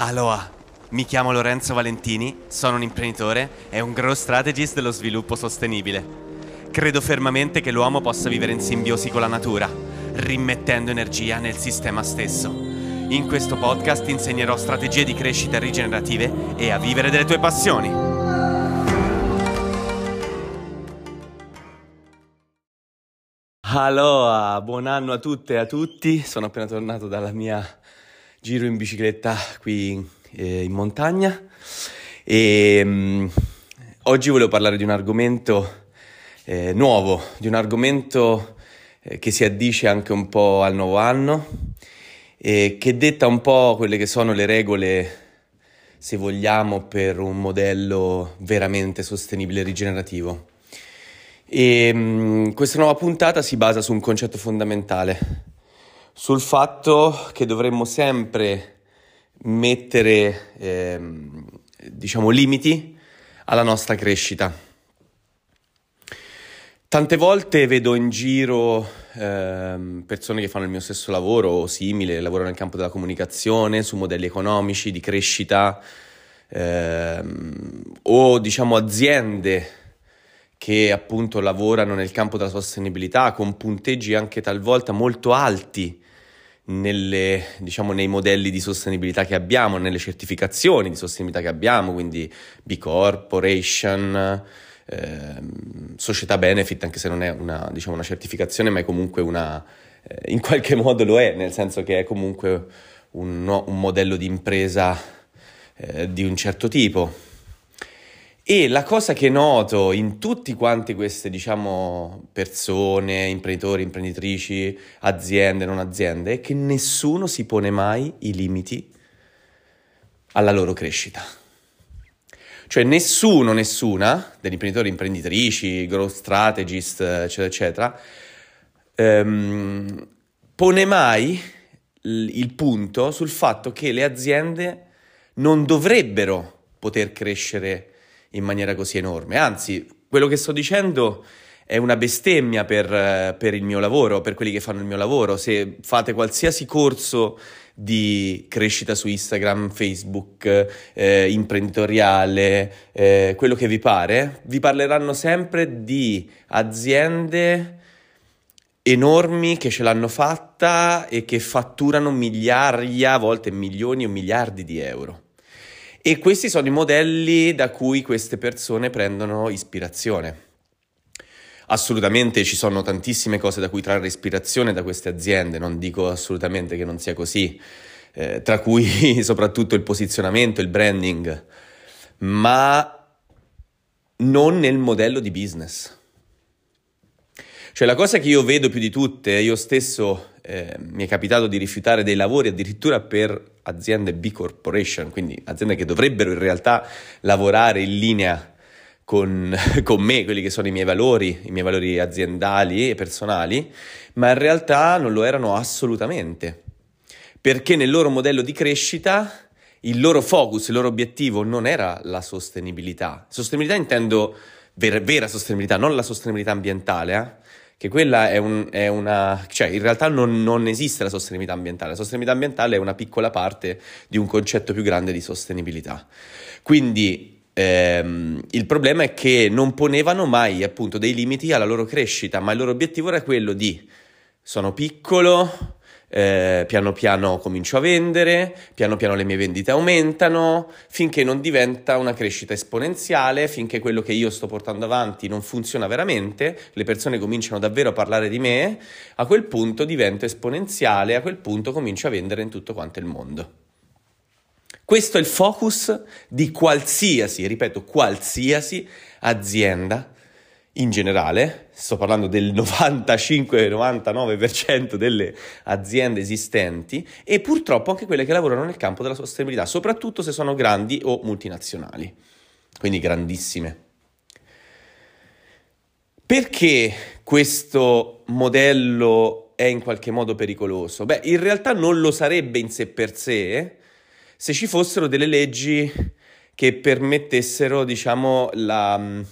Aloha, mi chiamo Lorenzo Valentini, sono un imprenditore e un growth strategist dello sviluppo sostenibile. Credo fermamente che l'uomo possa vivere in simbiosi con la natura, rimettendo energia nel sistema stesso. In questo podcast insegnerò strategie di crescita rigenerative e a vivere delle tue passioni. Aloha, buon anno a tutte e a tutti. Sono appena tornato dalla mia giro in bicicletta qui eh, in montagna e um, oggi volevo parlare di un argomento eh, nuovo, di un argomento eh, che si addice anche un po' al nuovo anno e che detta un po' quelle che sono le regole, se vogliamo, per un modello veramente sostenibile e rigenerativo. E um, questa nuova puntata si basa su un concetto fondamentale sul fatto che dovremmo sempre mettere, ehm, diciamo, limiti alla nostra crescita. Tante volte vedo in giro ehm, persone che fanno il mio stesso lavoro o simile, lavorano nel campo della comunicazione, su modelli economici, di crescita, ehm, o diciamo aziende che appunto lavorano nel campo della sostenibilità con punteggi anche talvolta molto alti nelle, diciamo, nei modelli di sostenibilità che abbiamo, nelle certificazioni di sostenibilità che abbiamo, quindi B Corporation, ehm, società benefit, anche se non è una, diciamo, una certificazione, ma è comunque una, eh, in qualche modo lo è, nel senso che è comunque un, un modello di impresa eh, di un certo tipo. E la cosa che noto in tutti quanti queste, diciamo, persone, imprenditori, imprenditrici, aziende, non aziende, è che nessuno si pone mai i limiti alla loro crescita. Cioè nessuno, nessuna, degli imprenditori, imprenditrici, growth strategist, eccetera, eccetera, ehm, pone mai il punto sul fatto che le aziende non dovrebbero poter crescere in maniera così enorme. Anzi, quello che sto dicendo è una bestemmia per, per, il mio lavoro, per quelli che fanno il mio lavoro. Se fate qualsiasi corso di crescita su Instagram, Facebook, eh, imprenditoriale, eh, quello che vi pare, vi parleranno sempre di aziende enormi che ce l'hanno fatta e che fatturano migliaia, a volte milioni o miliardi di euro. E questi sono i modelli da cui queste persone prendono ispirazione. Assolutamente ci sono tantissime cose da cui trarre ispirazione da queste aziende, non dico assolutamente che non sia così, eh, tra cui soprattutto il posizionamento, il branding, ma non nel modello di business. Cioè la cosa che io vedo più di tutte, io stesso eh, mi è capitato di rifiutare dei lavori addirittura per aziende B Corporation, quindi aziende che dovrebbero in realtà lavorare in linea con, con, me, quelli che sono i miei valori, i miei valori aziendali e personali, ma in realtà non lo erano assolutamente, perché nel loro modello di crescita il loro focus, il loro obiettivo non era la sostenibilità. Sostenibilità intendo vera, vera sostenibilità, non la sostenibilità ambientale, eh? Che quella è, un, è, una... cioè in realtà non, non, esiste la sostenibilità ambientale, la sostenibilità ambientale è una piccola parte di un concetto più grande di sostenibilità. Quindi ehm, il problema è che non ponevano mai appunto dei limiti alla loro crescita, ma il loro obiettivo era quello di sono piccolo, eh, piano piano comincio a vendere, piano piano le mie vendite aumentano, finché non diventa una crescita esponenziale, finché quello che io sto portando avanti non funziona veramente, le persone cominciano davvero a parlare di me, a quel punto divento esponenziale, a quel punto comincio a vendere in tutto quanto il mondo. Questo è il focus di qualsiasi, ripeto, qualsiasi azienda in generale, sto parlando del 95-99% delle aziende esistenti e purtroppo anche quelle che lavorano nel campo della sostenibilità, soprattutto se sono grandi o multinazionali, quindi grandissime. Perché questo modello è in qualche modo pericoloso? Beh, in realtà non lo sarebbe in sé per sé se ci fossero delle leggi che permettessero, diciamo, la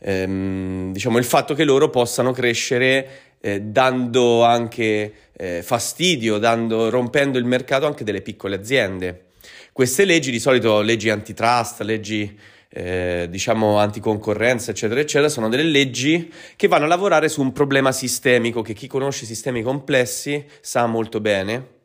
ehm, diciamo, il fatto che loro possano crescere eh, dando anche eh, fastidio, dando, rompendo il mercato anche delle piccole aziende. Queste leggi, di solito leggi antitrust, leggi eh, diciamo anticoncorrenza, eccetera, eccetera, sono delle leggi che vanno a lavorare su un problema sistemico che chi conosce sistemi complessi sa molto bene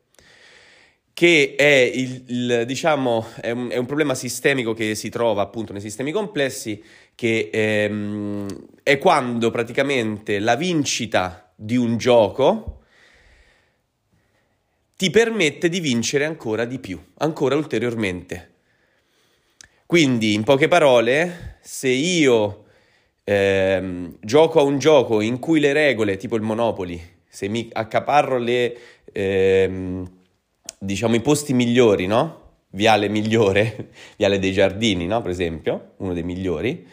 che è, il, il, diciamo, è, un, è, un, problema sistemico che si trova appunto nei sistemi complessi, che ehm, è quando praticamente la vincita di un gioco ti permette di vincere ancora di più, ancora ulteriormente. Quindi, in poche parole, se io ehm, gioco a un gioco in cui le regole, tipo il Monopoli, se mi accaparro le... Ehm, diciamo, i posti migliori, no? Viale migliore, Viale dei Giardini, no? Per esempio, uno dei migliori.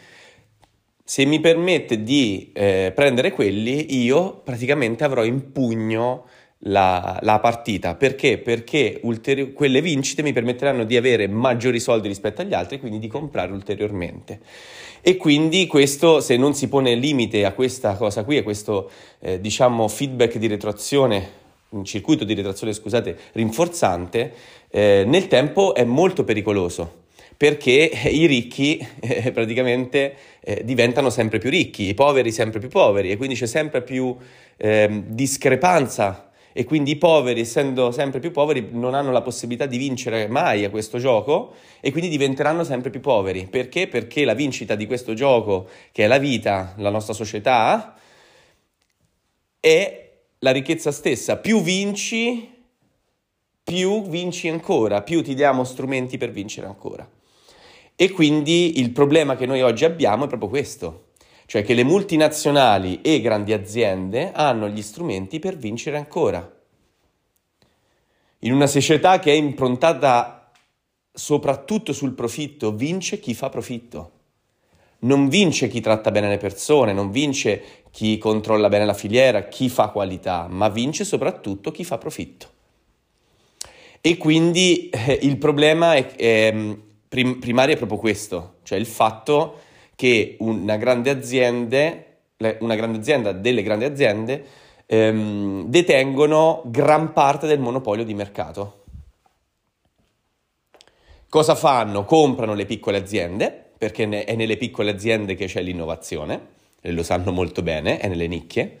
Se mi permette di eh, prendere quelli, io praticamente avrò in pugno la, la partita. Perché? Perché ulteri- quelle vincite mi permetteranno di avere maggiori soldi rispetto agli altri, quindi di comprare ulteriormente. E quindi questo, se non si pone limite a questa cosa qui, a questo eh, diciamo feedback di retroazione un circuito di retrazione, scusate, rinforzante, eh, nel tempo è molto pericoloso perché i ricchi eh, praticamente eh, diventano sempre più ricchi, i poveri sempre più poveri e quindi c'è sempre più ehm, discrepanza e quindi i poveri, essendo sempre più poveri, non hanno la possibilità di vincere mai a questo gioco e quindi diventeranno sempre più poveri. Perché? Perché la vincita di questo gioco, che è la vita, la nostra società, è la ricchezza stessa. Più vinci, più vinci ancora, più ti diamo strumenti per vincere ancora. E quindi il problema che noi oggi abbiamo è proprio questo, cioè che le multinazionali e grandi aziende hanno gli strumenti per vincere ancora. In una società che è improntata soprattutto sul profitto, vince chi fa profitto. Non vince chi tratta bene le persone, non vince chi controlla bene la filiera, chi fa qualità, ma vince soprattutto chi fa profitto. E quindi eh, il problema è, è, prim, primario è proprio questo, cioè il fatto che una grande azienda, una grande azienda delle grandi aziende ehm, detengono gran parte del monopolio di mercato. Cosa fanno? Comprano le piccole aziende, perché è nelle piccole aziende che c'è l'innovazione, lo sanno molto bene, è nelle nicchie,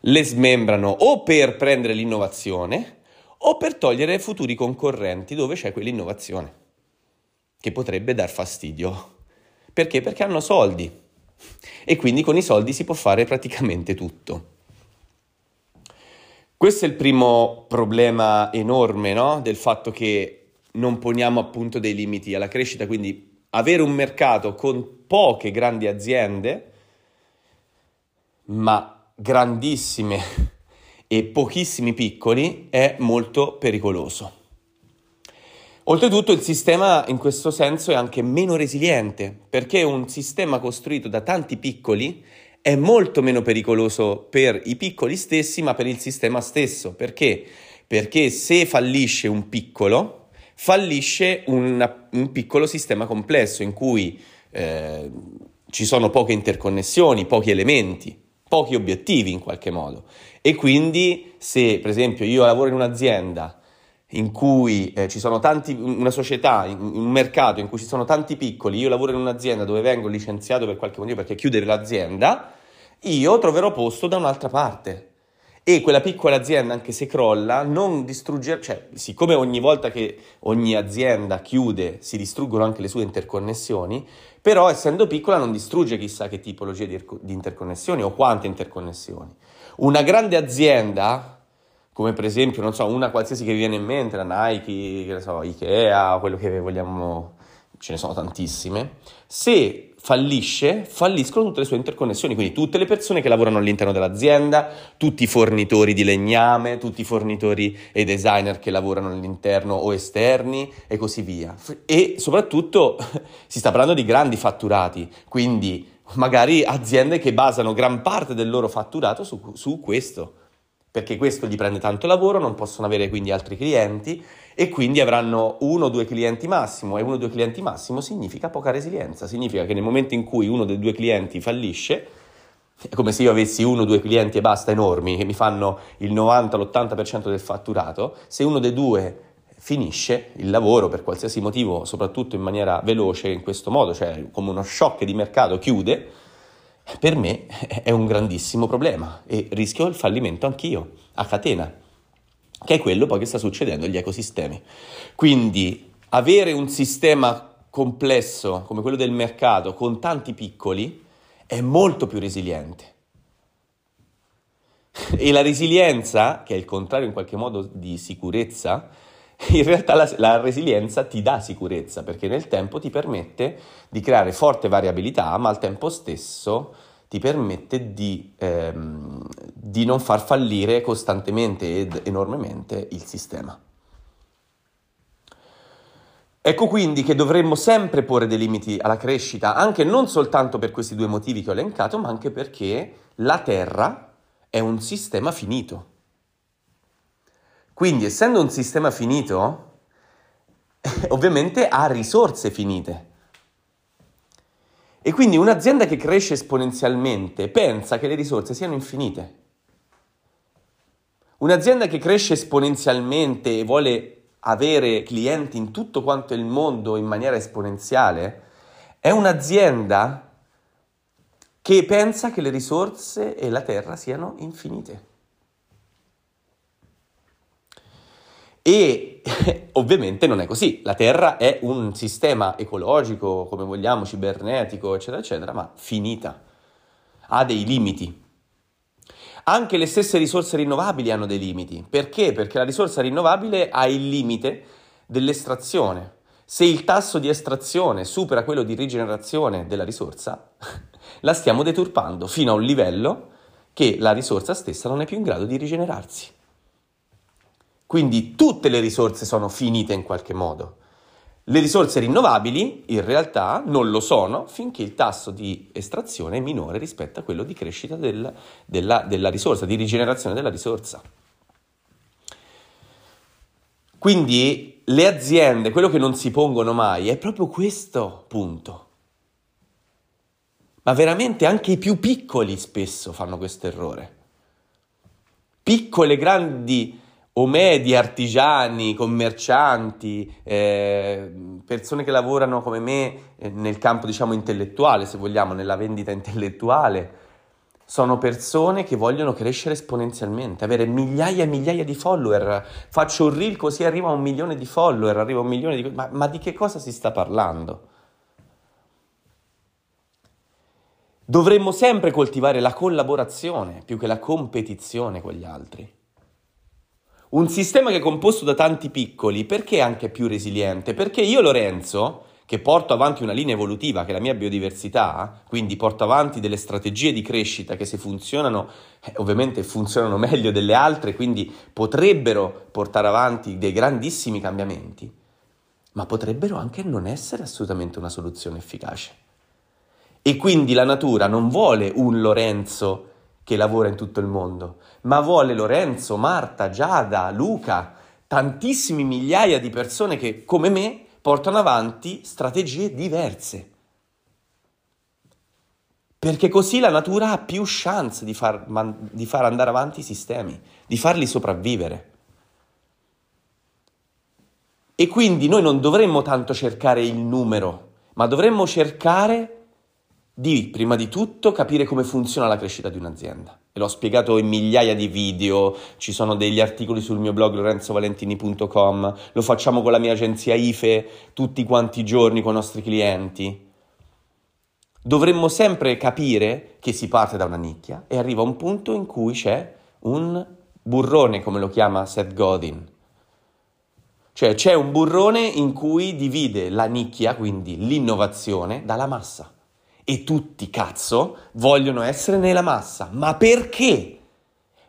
le smembrano o per prendere l'innovazione o per togliere futuri concorrenti dove c'è quell'innovazione, che potrebbe dar fastidio. Perché? Perché hanno soldi e quindi con i soldi si può fare praticamente tutto. Questo è il primo problema enorme no? del fatto che non poniamo appunto dei limiti alla crescita, quindi avere un mercato con poche grandi aziende ma grandissime e pochissimi piccoli è molto pericoloso. Oltretutto il sistema in questo senso è anche meno resiliente, perché un sistema costruito da tanti piccoli è molto meno pericoloso per i piccoli stessi, ma per il sistema stesso. Perché? Perché se fallisce un piccolo, fallisce una, un piccolo sistema complesso in cui eh, ci sono poche interconnessioni, pochi elementi pochi obiettivi in qualche modo. E quindi se per esempio io lavoro in un'azienda in cui eh, ci sono tanti, una società, un mercato in cui ci sono tanti piccoli, io lavoro in un'azienda dove vengo licenziato per qualche motivo perché chiudere l'azienda, io troverò posto da un'altra parte. E quella piccola azienda, anche se crolla, non distrugge, cioè, siccome ogni volta che ogni azienda chiude si distruggono anche le sue interconnessioni, però essendo piccola non distrugge chissà che tipologia di, di interconnessioni o quante interconnessioni. Una grande azienda, come per esempio, non so, una qualsiasi che vi viene in mente, la Nike, che ne so, Ikea, quello che vogliamo, ce ne sono tantissime, se fallisce, falliscono tutte le sue interconnessioni, quindi tutte le persone che lavorano all'interno dell'azienda, tutti i fornitori di legname, tutti i fornitori e designer che lavorano all'interno o esterni e così via. E soprattutto si sta parlando di grandi fatturati, quindi magari aziende che basano gran parte del loro fatturato su, su questo, perché questo gli prende tanto lavoro, non possono avere quindi altri clienti e quindi avranno uno o due clienti massimo e uno o due clienti massimo significa poca resilienza, significa che nel momento in cui uno dei due clienti fallisce, è come se io avessi uno o due clienti e basta enormi che mi fanno il 90-80% del fatturato, se uno dei due finisce il lavoro per qualsiasi motivo, soprattutto in maniera veloce in questo modo, cioè come uno shock di mercato chiude, per me è un grandissimo problema e rischio il fallimento anch'io, a catena, che è quello poi che sta succedendo agli ecosistemi. Quindi avere un sistema complesso come quello del mercato con tanti piccoli è molto più resiliente. E la resilienza, che è il contrario in qualche modo di sicurezza, in realtà la, la, resilienza ti dà sicurezza perché nel tempo ti permette di creare forte variabilità, ma al tempo stesso ti permette di, ehm, di non far fallire costantemente ed enormemente il sistema. Ecco quindi che dovremmo sempre porre dei limiti alla crescita, anche non soltanto per questi due motivi che ho elencato, ma anche perché la Terra è un sistema finito. Quindi, essendo un sistema finito, ovviamente ha risorse finite. E quindi un'azienda che cresce esponenzialmente pensa che le risorse siano infinite. Un'azienda che cresce esponenzialmente e vuole avere clienti in tutto quanto il mondo in maniera esponenziale è un'azienda che pensa che le risorse e la terra siano infinite. E ovviamente non è così, la Terra è un sistema ecologico, come vogliamo, cibernetico, eccetera, eccetera, ma finita, ha dei limiti. Anche le stesse risorse rinnovabili hanno dei limiti. Perché? Perché la risorsa rinnovabile ha il limite dell'estrazione. Se il tasso di estrazione supera quello di rigenerazione della risorsa, la stiamo deturpando fino a un livello che la risorsa stessa non è più in grado di rigenerarsi. Quindi tutte le risorse sono finite in qualche modo. Le risorse rinnovabili in realtà non lo sono finché il tasso di estrazione è minore rispetto a quello di crescita del, della, della risorsa, di rigenerazione della risorsa. Quindi le aziende, quello che non si pongono mai è proprio questo punto. Ma veramente anche i più piccoli spesso fanno questo errore. Piccole, grandi o medi, artigiani, commercianti, eh, persone che lavorano come me eh, nel campo diciamo intellettuale, se vogliamo, nella vendita intellettuale, sono persone che vogliono crescere esponenzialmente, avere migliaia e migliaia di follower. Faccio un reel così arriva a un milione di follower, arriva a un milione di... Ma, ma di che cosa si sta parlando? Dovremmo sempre coltivare la collaborazione più che la competizione con gli altri. Un sistema che è composto da tanti piccoli, perché è anche più resiliente? Perché io, Lorenzo, che porto avanti una linea evolutiva che è la mia biodiversità, quindi porto avanti delle strategie di crescita che se funzionano, eh, ovviamente funzionano meglio delle altre, quindi potrebbero portare avanti dei grandissimi cambiamenti, ma potrebbero anche non essere assolutamente una soluzione efficace. E quindi la natura non vuole un Lorenzo che lavora in tutto il mondo, ma vuole Lorenzo, Marta, Giada, Luca, tantissimi migliaia di persone che, come me, portano avanti strategie diverse. Perché così la natura ha più chance di far, man, di far andare avanti i sistemi, di farli sopravvivere. E quindi noi non dovremmo tanto cercare il numero, ma dovremmo cercare di, prima di tutto, capire come funziona la crescita di un'azienda. E l'ho spiegato in migliaia di video, ci sono degli articoli sul mio blog lorenzovalentini.com, lo facciamo con la mia agenzia IFE tutti quanti i giorni con i nostri clienti. Dovremmo sempre capire che si parte da una nicchia e arriva un punto in cui c'è un burrone, come lo chiama Seth Godin. Cioè c'è un burrone in cui divide la nicchia, quindi l'innovazione, dalla massa e tutti, cazzo, vogliono essere nella massa. Ma perché?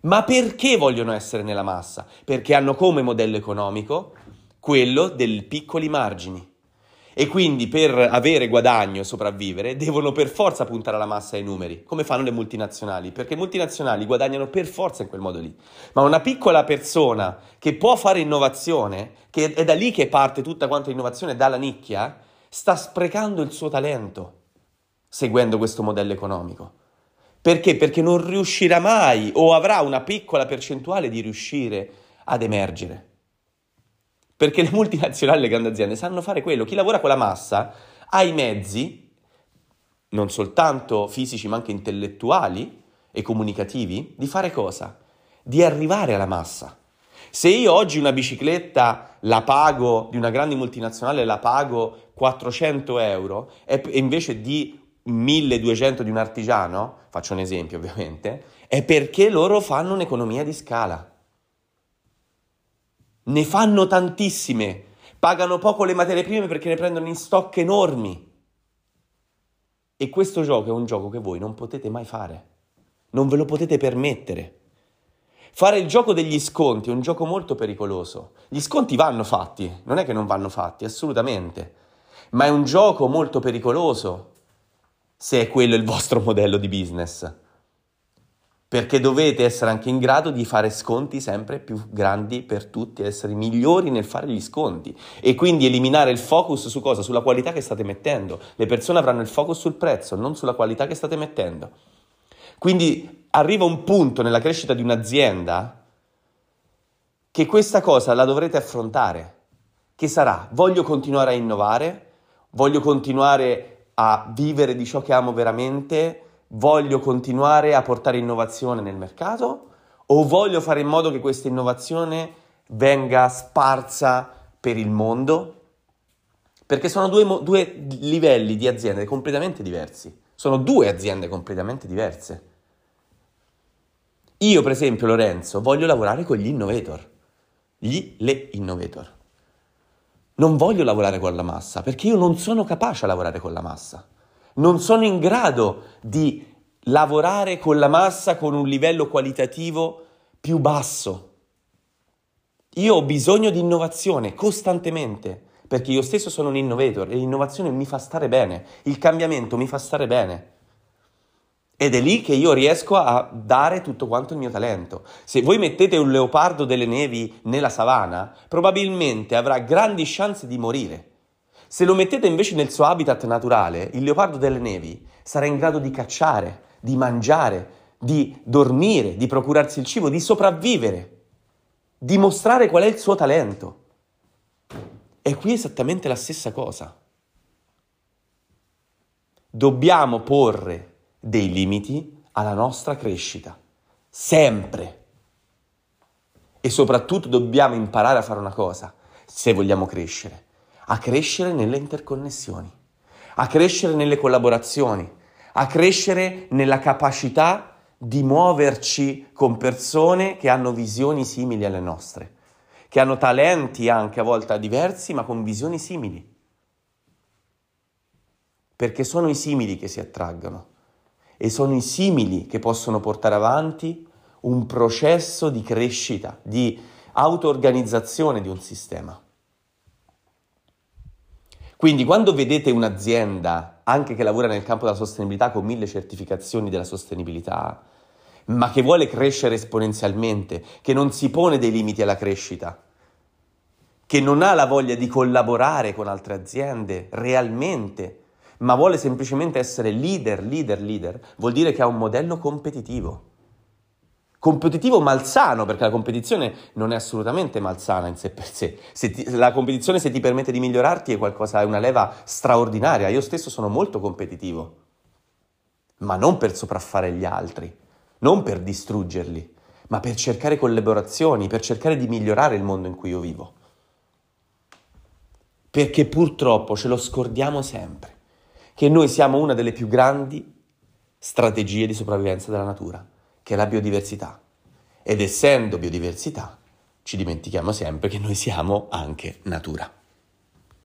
Ma perché vogliono essere nella massa? Perché hanno come modello economico quello dei piccoli margini. E quindi per avere guadagno e sopravvivere devono per forza puntare alla massa e ai numeri, come fanno le multinazionali, perché le multinazionali guadagnano per forza in quel modo lì. Ma una piccola persona che può fare innovazione, che è da lì che parte tutta quanta l'innovazione, dalla nicchia, sta sprecando il suo talento seguendo questo modello economico. Perché? Perché non riuscirà mai o avrà una piccola percentuale di riuscire ad emergere. Perché le multinazionali, le grandi aziende sanno fare quello. Chi lavora con la massa ha i mezzi, non soltanto fisici ma anche intellettuali e comunicativi, di fare cosa? Di arrivare alla massa. Se io oggi una bicicletta la pago di una grande multinazionale, la pago 400 euro e invece di 1200 di un artigiano, faccio un esempio ovviamente, è perché loro fanno un'economia di scala. Ne fanno tantissime, pagano poco le materie prime perché ne prendono in stock enormi. E questo gioco è un gioco che voi non potete mai fare, non ve lo potete permettere. Fare il gioco degli sconti è un gioco molto pericoloso. Gli sconti vanno fatti, non è che non vanno fatti, assolutamente, ma è un gioco molto pericoloso se è quello il vostro modello di business. Perché dovete essere anche in grado di fare sconti sempre più grandi per tutti, essere migliori nel fare gli sconti e quindi eliminare il focus su cosa? Sulla qualità che state mettendo. Le persone avranno il focus sul prezzo, non sulla qualità che state mettendo. Quindi arriva un punto nella crescita di un'azienda che questa cosa la dovrete affrontare. Che sarà? Voglio continuare a innovare, voglio continuare a vivere di ciò che amo veramente, voglio continuare a portare innovazione nel mercato o voglio fare in modo che questa innovazione venga sparsa per il mondo? Perché sono due, due livelli di aziende completamente diversi. Sono due aziende completamente diverse. Io, per esempio, Lorenzo, voglio lavorare con gli innovator, gli le innovator. Non voglio lavorare con la massa perché io non sono capace a lavorare con la massa. Non sono in grado di lavorare con la massa con un livello qualitativo più basso. Io ho bisogno di innovazione costantemente perché io stesso sono un innovator e l'innovazione mi fa stare bene, il cambiamento mi fa stare bene. Ed è lì che io riesco a dare tutto quanto il mio talento. Se voi mettete un leopardo delle nevi nella savana, probabilmente avrà grandi chance di morire. Se lo mettete invece nel suo habitat naturale, il leopardo delle nevi sarà in grado di cacciare, di mangiare, di dormire, di procurarsi il cibo, di sopravvivere, di mostrare qual è il suo talento. E qui è esattamente la stessa cosa. Dobbiamo porre dei limiti alla nostra crescita, sempre. E soprattutto dobbiamo imparare a fare una cosa, se vogliamo crescere, a crescere nelle interconnessioni, a crescere nelle collaborazioni, a crescere nella capacità di muoverci con persone che hanno visioni simili alle nostre, che hanno talenti anche a volte diversi, ma con visioni simili. Perché sono i simili che si attraggono e sono i simili che possono portare avanti un processo di crescita, di auto-organizzazione di un sistema. Quindi quando vedete un'azienda, anche che lavora nel campo della sostenibilità con mille certificazioni della sostenibilità, ma che vuole crescere esponenzialmente, che non si pone dei limiti alla crescita, che non ha la voglia di collaborare con altre aziende realmente ma vuole semplicemente essere leader, leader, leader, vuol dire che ha un modello competitivo. Competitivo malsano, perché la competizione non è assolutamente malsana in sé per sé. Ti, la competizione, se ti permette di migliorarti, è qualcosa, è una leva straordinaria. Io stesso sono molto competitivo, ma non per sopraffare gli altri, non per distruggerli, ma per cercare collaborazioni, per cercare di migliorare il mondo in cui io vivo. Perché purtroppo ce lo scordiamo sempre che noi siamo una delle più grandi strategie di sopravvivenza della natura, che è la biodiversità. Ed essendo biodiversità, ci dimentichiamo sempre che noi siamo anche natura.